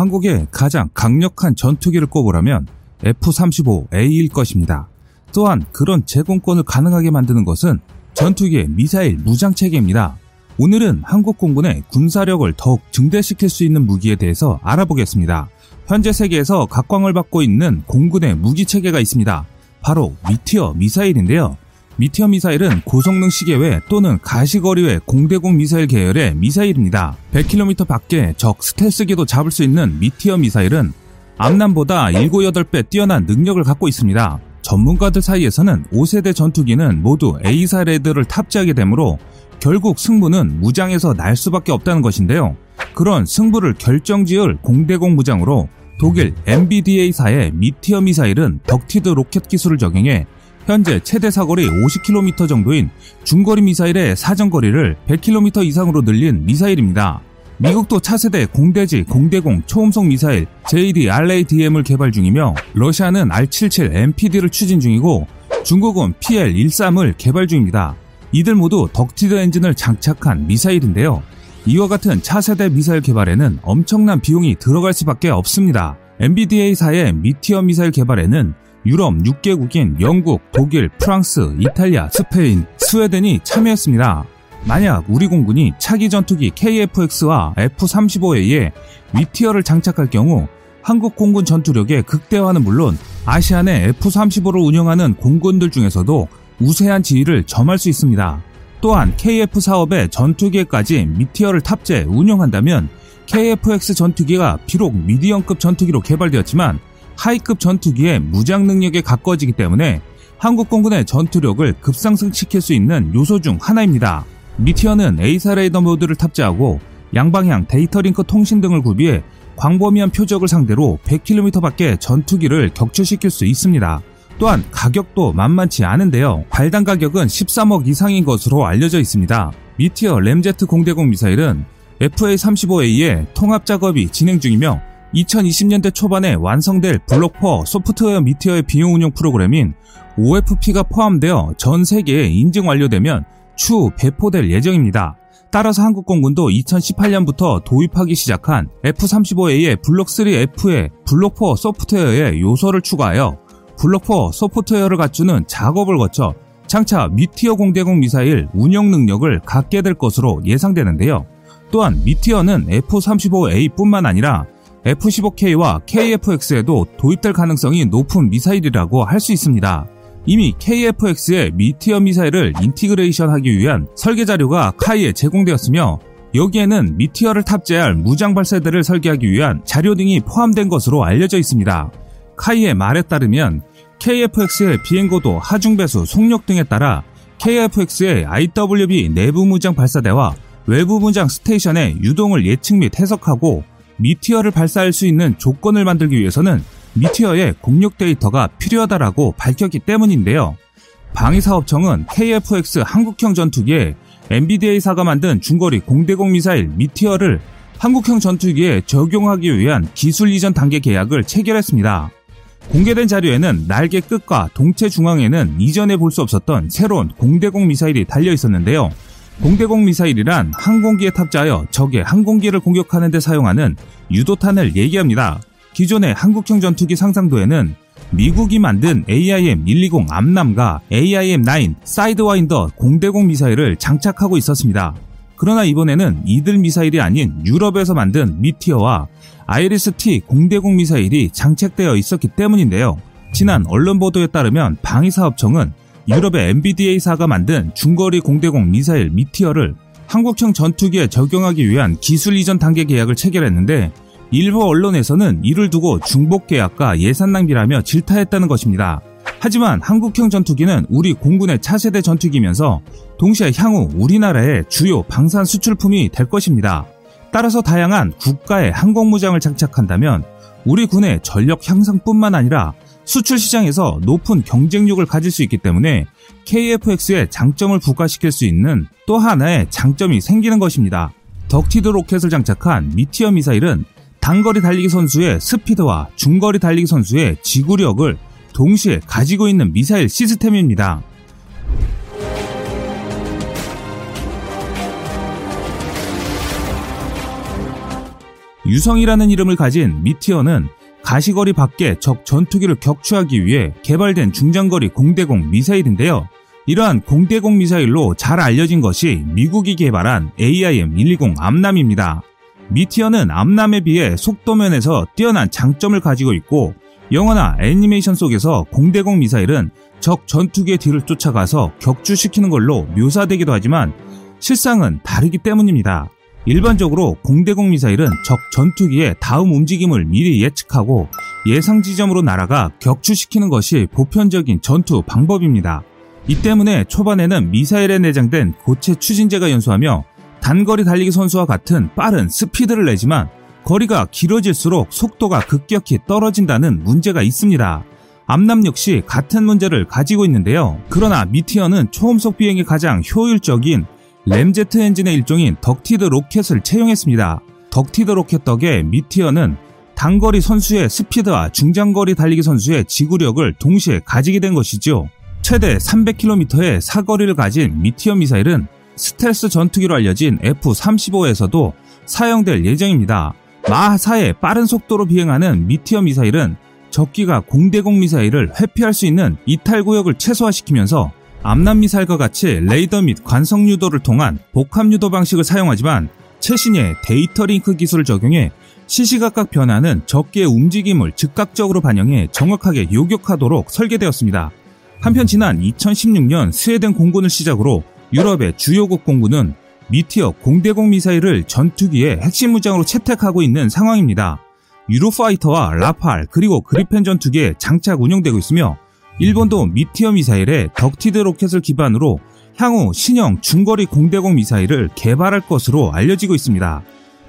한국의 가장 강력한 전투기를 꼽으라면 F-35A일 것입니다. 또한 그런 제공권을 가능하게 만드는 것은 전투기의 미사일 무장 체계입니다. 오늘은 한국 공군의 군사력을 더욱 증대시킬 수 있는 무기에 대해서 알아보겠습니다. 현재 세계에서 각광을 받고 있는 공군의 무기 체계가 있습니다. 바로 미티어 미사일인데요. 미티어 미사일은 고성능 시계외 또는 가시거리외 공대공 미사일 계열의 미사일입니다. 100km 밖에 적 스텔스기도 잡을 수 있는 미티어 미사일은 AMRAAM보다 7, 8배 뛰어난 능력을 갖고 있습니다. 전문가들 사이에서는 5세대 전투기는 모두 AESA 레이더를 탑재하게 되므로 결국 승부는 무장에서 날 수밖에 없다는 것인데요. 그런 승부를 결정지을 공대공 무장으로 독일 MBDA사의 미티어 미사일은 ducted 로켓 기술을 적용해 현재 최대 사거리 50km 정도인 중거리 미사일의 사정거리를 100km 이상으로 늘린 미사일입니다. 미국도 차세대 공대지 공대공 초음속 미사일 JD-RADM을 개발 중이며 러시아는 R77 MPD를 추진 중이고 중국은 PL-13을 개발 중입니다. 이들 모두 ducted 엔진을 장착한 미사일인데요. 이와 같은 차세대 미사일 개발에는 엄청난 비용이 들어갈 수밖에 없습니다. MBDA사의 미티어 미사일 개발에는 유럽 6개국인 영국, 독일, 프랑스, 이탈리아, 스페인, 스웨덴이 참여했습니다. 만약 우리 공군이 차기 전투기 KF-X와 F-35A에 미티어를 장착할 경우 한국 공군 전투력의 극대화는 물론 아시아 내 F-35를 운영하는 공군들 중에서도 우세한 지위를 점할 수 있습니다. 또한 KF 사업의 전투기에까지 미티어를 탑재 운영한다면 KF-X 전투기가 비록 미디엄급 전투기로 개발되었지만 하이급 전투기의 무장 능력에 가까워지기 때문에 한국 공군의 전투력을 급상승시킬 수 있는 요소 중 하나입니다. 미티어는 AESA 레이더 모드를 탑재하고 양방향 데이터 링크 통신 등을 구비해 광범위한 표적을 상대로 100km 밖에 전투기를 격추시킬 수 있습니다. 또한 가격도 만만치 않은데요. 발당 가격은 13억 이상인 것으로 알려져 있습니다. 미티어 램제트 공대공 미사일은 F-35A의 통합 작업이 진행 중이며 2020년대 초반에 완성될 블록포 소프트웨어 미티어의 비용 운영 프로그램인 OFP가 포함되어 전 세계에 인증 완료되면 추후 배포될 예정입니다. 따라서 한국 공군도 2018년부터 도입하기 시작한 F-35A의 블록3F의 블록4 소프트웨어에 요소를 추가하여 블록4 소프트웨어를 갖추는 작업을 거쳐 장차 미티어 공대공 미사일 운영 능력을 갖게 될 것으로 예상되는데요. 또한 미티어는 F-35A뿐만 아니라 F-15K와 KF-X에도 도입될 가능성이 높은 미사일이라고 할 수 있습니다. 이미 KF-X의 미티어 미사일을 integration하기 위한 설계 자료가 KAI에 제공되었으며 여기에는 미티어를 탑재할 무장 발사대를 설계하기 위한 자료 등이 포함된 것으로 알려져 있습니다. KAI의 말에 따르면 KF-X의 비행고도, 하중 배수, 속력 등에 따라 KF-X의 IWB 내부 무장 발사대와 외부 무장 스테이션의 유동을 예측 및 해석하고 미티어를 발사할 수 있는 조건을 만들기 위해서는 미티어의 공력 데이터가 필요하다라고 밝혔기 때문인데요. 방위사업청은 KF-X 한국형 전투기에 MBDA사가 만든 중거리 공대공 미사일 미티어를 한국형 전투기에 적용하기 위한 기술 이전 단계 계약을 체결했습니다. 공개된 자료에는 날개 끝과 동체 중앙에는 이전에 볼 수 없었던 새로운 공대공 미사일이 달려 있었는데요. 공대공 미사일이란 항공기에 탑재하여 적의 항공기를 공격하는 데 사용하는 유도탄을 얘기합니다. 기존의 한국형 전투기 상상도에는 미국이 만든 AIM-120 AMRAAM과 AIM-9 사이드와인더 공대공 미사일을 장착하고 있었습니다. 그러나 이번에는 이들 미사일이 아닌 유럽에서 만든 미티어와 IRIS-T 공대공 미사일이 장착되어 있었기 때문인데요. 지난 언론 보도에 따르면 방위사업청은 유럽의 MBDA사가 만든 중거리 공대공 미사일 미티어를 한국형 전투기에 적용하기 위한 기술 이전 단계 계약을 체결했는데 일부 언론에서는 이를 두고 중복 계약과 예산 낭비라며 질타했다는 것입니다. 하지만 한국형 전투기는 우리 공군의 차세대 전투기면서 동시에 향후 우리나라의 주요 방산 수출품이 될 것입니다. 따라서 다양한 국가의 항공무장을 장착한다면 우리 군의 전력 향상뿐만 아니라 수출 시장에서 높은 경쟁력을 가질 수 있기 때문에 KF-X의 장점을 부각시킬 수 있는 또 하나의 장점이 생기는 것입니다. ducted 로켓을 장착한 미티어 미사일은 단거리 달리기 선수의 스피드와 중거리 달리기 선수의 지구력을 동시에 가지고 있는 미사일 시스템입니다. 유성이라는 이름을 가진 미티어는 가시거리 밖에 적 전투기를 격추하기 위해 개발된 중장거리 공대공 미사일인데요. 이러한 공대공 미사일로 잘 알려진 것이 미국이 개발한 AIM-120 암남입니다. 미티어는 암남에 비해 속도면에서 뛰어난 장점을 가지고 있고 영화나 애니메이션 속에서 공대공 미사일은 적 전투기의 뒤를 쫓아가서 격추시키는 걸로 묘사되기도 하지만 실상은 다르기 때문입니다. 일반적으로 공대공 미사일은 적 전투기의 다음 움직임을 미리 예측하고 예상 지점으로 날아가 격추시키는 것이 보편적인 전투 방법입니다. 이 때문에 초반에는 미사일에 내장된 고체 추진제가 연소하며 단거리 달리기 선수와 같은 빠른 스피드를 내지만 거리가 길어질수록 속도가 급격히 떨어진다는 문제가 있습니다. AMRAAM 역시 같은 문제를 가지고 있는데요. 그러나 미티어는 초음속 비행에 가장 효율적인 램제트 엔진의 일종인 ducted 로켓을 채용했습니다. ducted 로켓 덕에 미티어는 단거리 선수의 스피드와 중장거리 달리기 선수의 지구력을 동시에 가지게 된 것이죠. 최대 300km의 사거리를 가진 미티어 미사일은 스텔스 전투기로 알려진 F-35에서도 사용될 예정입니다. 마하4의 빠른 속도로 비행하는 미티어 미사일은 적기가 공대공 미사일을 회피할 수 있는 이탈 구역을 최소화시키면서 AMRAAM 미사일과 같이 레이더 및 관성 유도를 통한 복합 유도 방식을 사용하지만 최신의 데이터 링크 기술을 적용해 시시각각 변하는 적기의 움직임을 즉각적으로 반영해 정확하게 요격하도록 설계되었습니다. 한편 지난 2016년 스웨덴 공군을 시작으로 유럽의 주요국 공군은 미티어 공대공 미사일을 전투기의 핵심 무장으로 채택하고 있는 상황입니다. 유로파이터와 라팔 그리고 그리펜 전투기에 장착 운영되고 있으며 일본도 미티어 미사일에 ducted 로켓을 기반으로 향후 신형 중거리 공대공 미사일을 개발할 것으로 알려지고 있습니다.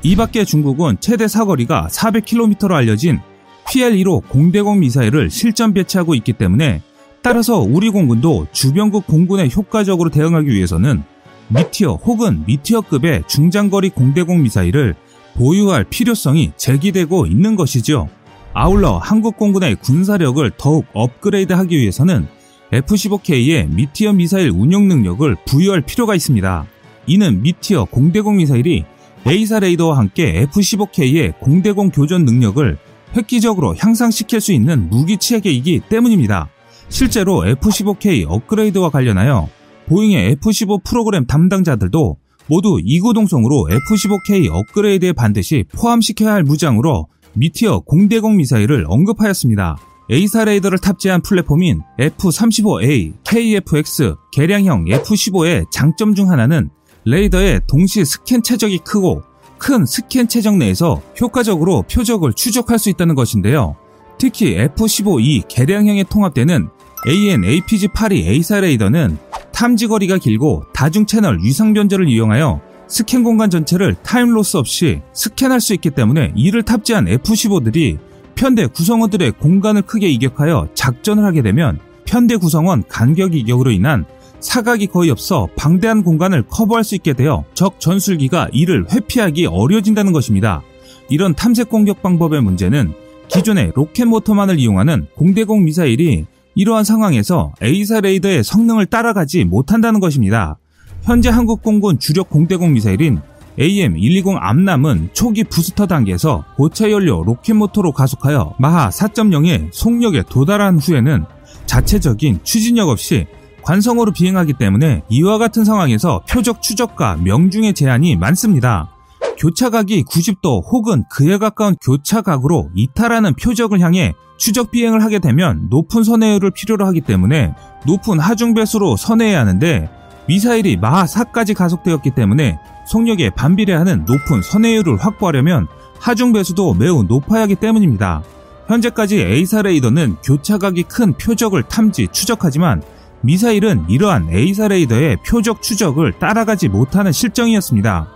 이 밖에 중국은 최대 사거리가 400km로 알려진 PL-15 공대공 미사일을 실전 배치하고 있기 때문에 따라서 우리 공군도 주변국 공군에 효과적으로 대응하기 위해서는 미티어 혹은 미티어급의 중장거리 공대공 미사일을 보유할 필요성이 제기되고 있는 것이죠. 아울러 한국 공군의 군사력을 더욱 업그레이드하기 위해서는 F-15K의 미티어 미사일 운용 능력을 부여할 필요가 있습니다. 이는 미티어 공대공 미사일이 AESA 레이더와 함께 F-15K의 공대공 교전 능력을 획기적으로 향상시킬 수 있는 무기 체계이기 때문입니다. 실제로 F-15K 업그레이드와 관련하여 보잉의 F-15 프로그램 담당자들도 모두 이구동성으로 F-15K 업그레이드에 반드시 포함시켜야 할 무장으로 미티어 공대공 미사일을 언급하였습니다. AESA 레이더를 탑재한 플랫폼인 F-35A, KF-X, 개량형 F-15의 장점 중 하나는 레이더의 동시 스캔 체적이 크고 큰 스캔 체적 내에서 효과적으로 표적을 추적할 수 있다는 것인데요. 특히 F-15E 개량형에 통합되는 AN-APG-82 AESA 레이더는 탐지 거리가 길고 다중 채널 위상 변조를 이용하여 스캔 공간 전체를 time loss 없이 스캔할 수 있기 때문에 이를 탑재한 F-15들이 편대 구성원들의 공간을 크게 이격하여 작전을 하게 되면 편대 구성원 간격 이격으로 인한 사각이 거의 없어 방대한 공간을 커버할 수 있게 되어 적 전술기가 이를 회피하기 어려워진다는 것입니다. 이런 탐색 공격 방법의 문제는 기존의 로켓 모터만을 이용하는 공대공 미사일이 이러한 상황에서 AESA 레이더의 성능을 따라가지 못한다는 것입니다. 현재 한국 공군 주력 공대공 미사일인 AM-120 암남은 초기 부스터 단계에서 고체 연료 로켓 모터로 가속하여 마하 4.0의 속력에 도달한 후에는 자체적인 추진력 없이 관성으로 비행하기 때문에 이와 같은 상황에서 표적 추적과 명중의 제한이 많습니다. 교차각이 90도 혹은 그에 가까운 교차각으로 이탈하는 표적을 향해 추적 비행을 하게 되면 높은 선회율을 필요로 하기 때문에 높은 하중 배수로 선회해야 하는데 미사일이 마하 4까지 가속되었기 때문에 속력에 반비례하는 높은 선회율을 확보하려면 하중 배수도 매우 높아야 하기 때문입니다. 현재까지 A사 레이더는 교차각이 큰 표적을 탐지 추적하지만 미사일은 이러한 A사 레이더의 표적 추적을 따라가지 못하는 실정이었습니다.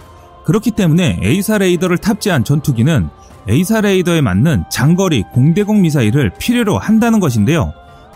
그렇기 때문에 A사 레이더를 탑재한 전투기는 A사 레이더에 맞는 장거리 공대공 미사일을 필요로 한다는 것인데요.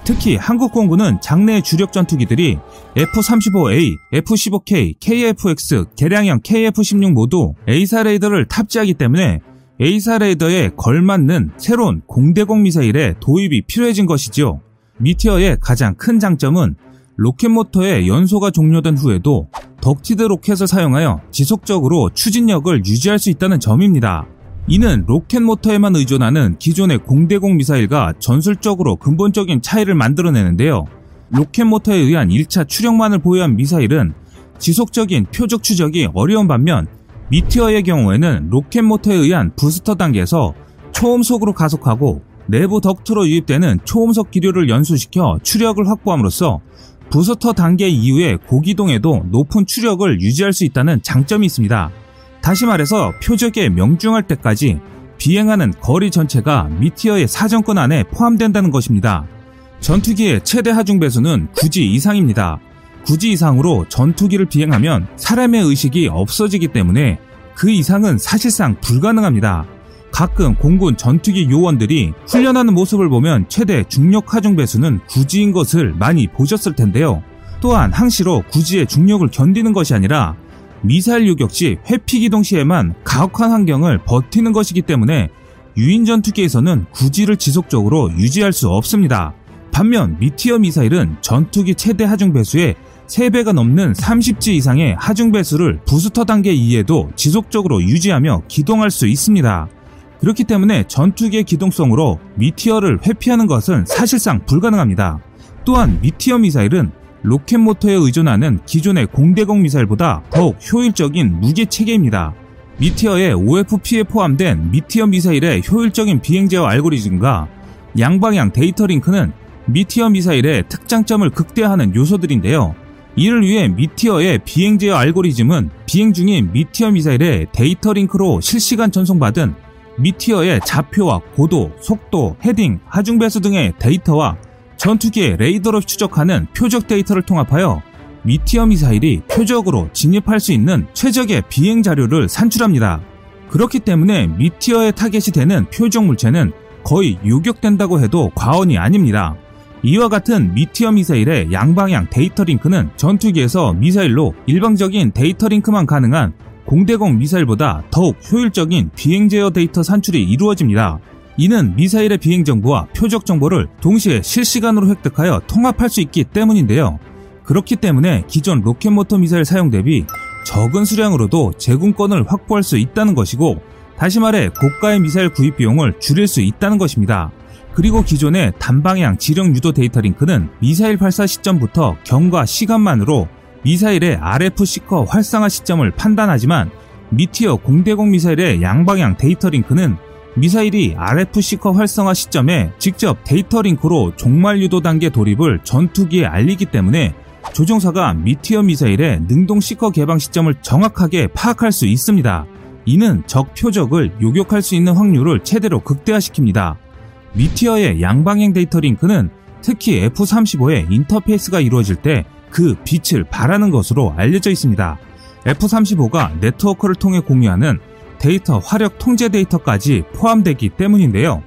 특히 한국 공군은 장내 주력 전투기들이 F-35A, F-15K, KF-X, 개량형 KF-16 모두 A사 레이더를 탑재하기 때문에 AESA 레이더에 걸맞는 새로운 공대공 미사일의 도입이 필요해진 것이지요. 미티어의 가장 큰 장점은 로켓 모터의 연소가 종료된 후에도 ducted 로켓을 사용하여 지속적으로 추진력을 유지할 수 있다는 점입니다. 이는 로켓 모터에만 의존하는 기존의 공대공 미사일과 전술적으로 근본적인 차이를 만들어내는데요. 로켓 모터에 의한 1차 추력만을 보유한 미사일은 지속적인 표적 추적이 어려운 반면 미티어의 경우에는 로켓 모터에 의한 부스터 단계에서 초음속으로 가속하고 내부 덕트로 유입되는 초음속 기류를 연소시켜 추력을 확보함으로써 부스터 단계 이후에 고기동에도 높은 추력을 유지할 수 있다는 장점이 있습니다. 다시 말해서 표적에 명중할 때까지 비행하는 거리 전체가 미티어의 사정권 안에 포함된다는 것입니다. 전투기의 최대 하중 배수는 9지 이상입니다. 9지 이상으로 전투기를 비행하면 사람의 의식이 없어지기 때문에 그 이상은 사실상 불가능합니다. 가끔 공군 전투기 요원들이 훈련하는 모습을 보면 최대 중력 하중 배수는 9지인 것을 많이 보셨을 텐데요. 또한 항시로 9지의 중력을 견디는 것이 아니라 미사일 요격 시 회피 기동 시에만 가혹한 환경을 버티는 것이기 때문에 유인 전투기에서는 구지를 지속적으로 유지할 수 없습니다. 반면 미티어 미사일은 전투기 최대 하중 배수의 3배가 넘는 30G 이상의 하중 배수를 부스터 단계 이후에도 지속적으로 유지하며 기동할 수 있습니다. 그렇기 때문에 전투기의 기동성으로 미티어를 회피하는 것은 사실상 불가능합니다. 또한 미티어 미사일은 로켓 모터에 의존하는 기존의 공대공 미사일보다 더욱 효율적인 무기 체계입니다. 미티어의 OFP에 포함된 미티어 미사일의 효율적인 비행 제어 알고리즘과 양방향 데이터 링크는 미티어 미사일의 특장점을 극대화하는 요소들인데요. 이를 위해 미티어의 비행 제어 알고리즘은 비행 중인 미티어 미사일의 데이터 링크로 실시간 전송받은 미티어의 좌표와 고도, 속도, heading, 하중 배수 등의 데이터와 전투기의 레이더로 추적하는 표적 데이터를 통합하여 미티어 미사일이 표적으로 진입할 수 있는 최적의 비행 자료를 산출합니다. 그렇기 때문에 미티어의 타겟이 되는 표적 물체는 거의 요격된다고 해도 과언이 아닙니다. 이와 같은 미티어 미사일의 양방향 데이터 링크는 전투기에서 미사일로 일방적인 데이터 링크만 가능한 공대공 미사일보다 더욱 효율적인 비행 제어 데이터 산출이 이루어집니다. 이는 미사일의 비행 정보와 표적 정보를 동시에 실시간으로 획득하여 통합할 수 있기 때문인데요. 그렇기 때문에 기존 로켓 모터 미사일 사용 대비 적은 수량으로도 제공권을 확보할 수 있다는 것이고 다시 말해 고가의 미사일 구입 비용을 줄일 수 있다는 것입니다. 그리고 기존의 단방향 지령 유도 데이터 링크는 미사일 발사 시점부터 경과 시간만으로 미사일의 RF seeker 활성화 시점을 판단하지만 미티어 공대공 미사일의 양방향 데이터 링크는 미사일이 RF seeker 활성화 시점에 직접 데이터 링크로 종말 유도 단계 돌입을 전투기에 알리기 때문에 조종사가 미티어 미사일의 능동 seeker 개방 시점을 정확하게 파악할 수 있습니다. 이는 적 표적을 요격할 수 있는 확률을 최대로 극대화시킵니다. 미티어의 양방향 데이터 링크는 특히 F-35의 인터페이스가 이루어질 때 그 빛을 발하는 것으로 알려져 있습니다. F-35가 네트워크를 통해 공유하는 데이터 화력 통제 데이터까지 포함되기 때문인데요.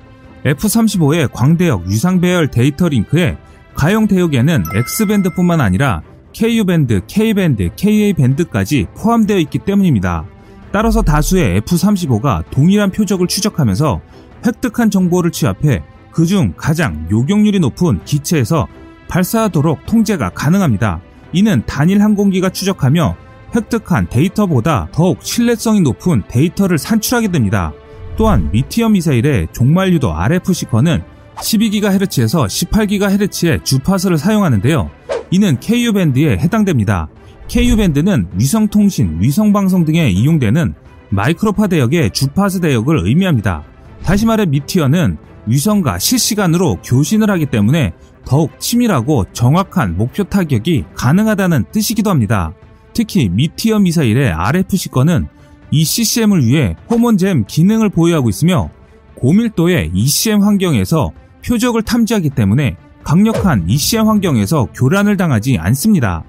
F-35의 광대역 위상 배열 데이터 링크에 가용 대역에는 X밴드뿐만 아니라 KU밴드, K밴드, KA밴드까지 포함되어 있기 때문입니다. 따라서 다수의 F-35가 동일한 표적을 추적하면서 획득한 정보를 취합해 그중 가장 요격률이 높은 기체에서 발사하도록 통제가 가능합니다. 이는 단일 항공기가 추적하며 획득한 데이터보다 더욱 신뢰성이 높은 데이터를 산출하게 됩니다. 또한 미티어 미사일의 종말 유도 RF 시커는 12GHz에서 18GHz의 주파수를 사용하는데요. 이는 KU밴드에 해당됩니다. KU밴드는 위성 통신, 위성 방송 등에 이용되는 마이크로파 대역의 주파수 대역을 의미합니다. 다시 말해 미티어는 위성과 실시간으로 교신을 하기 때문에 더욱 치밀하고 정확한 목표 타격이 가능하다는 뜻이기도 합니다. 특히 미티어 미사일의 RFC건은 이 CCM을 위해 호몬잼 기능을 보유하고 있으며 고밀도의 ECM 환경에서 표적을 탐지하기 때문에 강력한 ECM 환경에서 교란을 당하지 않습니다.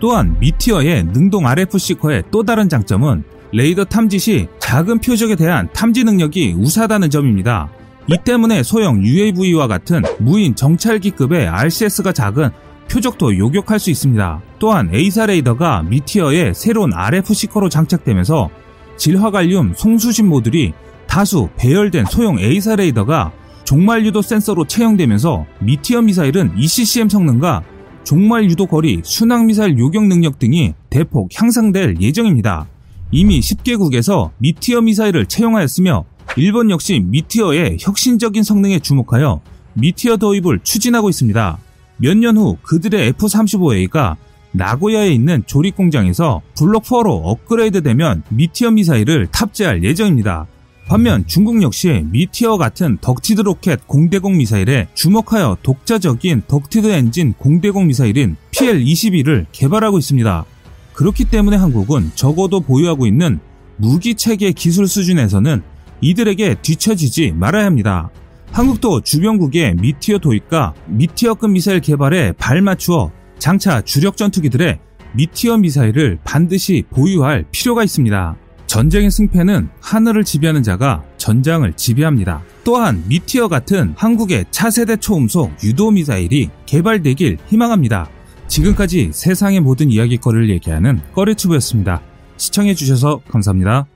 또한 미티어의 능동 RFC커의 또 다른 장점은 레이더 탐지 시 작은 표적에 대한 탐지 능력이 우수하다는 점입니다. 이 때문에 소형 UAV와 같은 무인 정찰기급의 RCS가 작은 표적도 요격할 수 있습니다. 또한 AESA 레이더가 미티어의 새로운 RF 시커로 장착되면서 질화갈륨 송수신 모듈이 다수 배열된 소형 AESA 레이더가 종말 유도 센서로 채용되면서 미티어 미사일은 ECCM 성능과 종말 유도 거리, 순항 미사일 요격 능력 등이 대폭 향상될 예정입니다. 이미 10개국에서 미티어 미사일을 채용하였으며 일본 역시 미티어의 혁신적인 성능에 주목하여 미티어 도입을 추진하고 있습니다. 몇 년 후 그들의 F-35A가 나고야에 있는 조립 공장에서 블록 4로 업그레이드되면 미티어 미사일을 탑재할 예정입니다. 반면 중국 역시 미티어 같은 ducted 로켓 공대공 미사일에 주목하여 독자적인 ducted 엔진 공대공 미사일인 PL-22를 개발하고 있습니다. 그렇기 때문에 한국은 적어도 보유하고 있는 무기 체계 기술 수준에서는 이들에게 뒤처지지 말아야 합니다. 한국도 주변국의 미티어 도입과 미티어급 미사일 개발에 발맞추어 장차 주력 전투기들의 미티어 미사일을 반드시 보유할 필요가 있습니다. 전쟁의 승패는 하늘을 지배하는 자가 전장을 지배합니다. 또한 미티어 같은 한국의 차세대 초음속 유도 미사일이 개발되길 희망합니다. 지금까지 세상의 모든 이야기거리를 얘기하는 꺼리튜브였습니다. 시청해주셔서 감사합니다.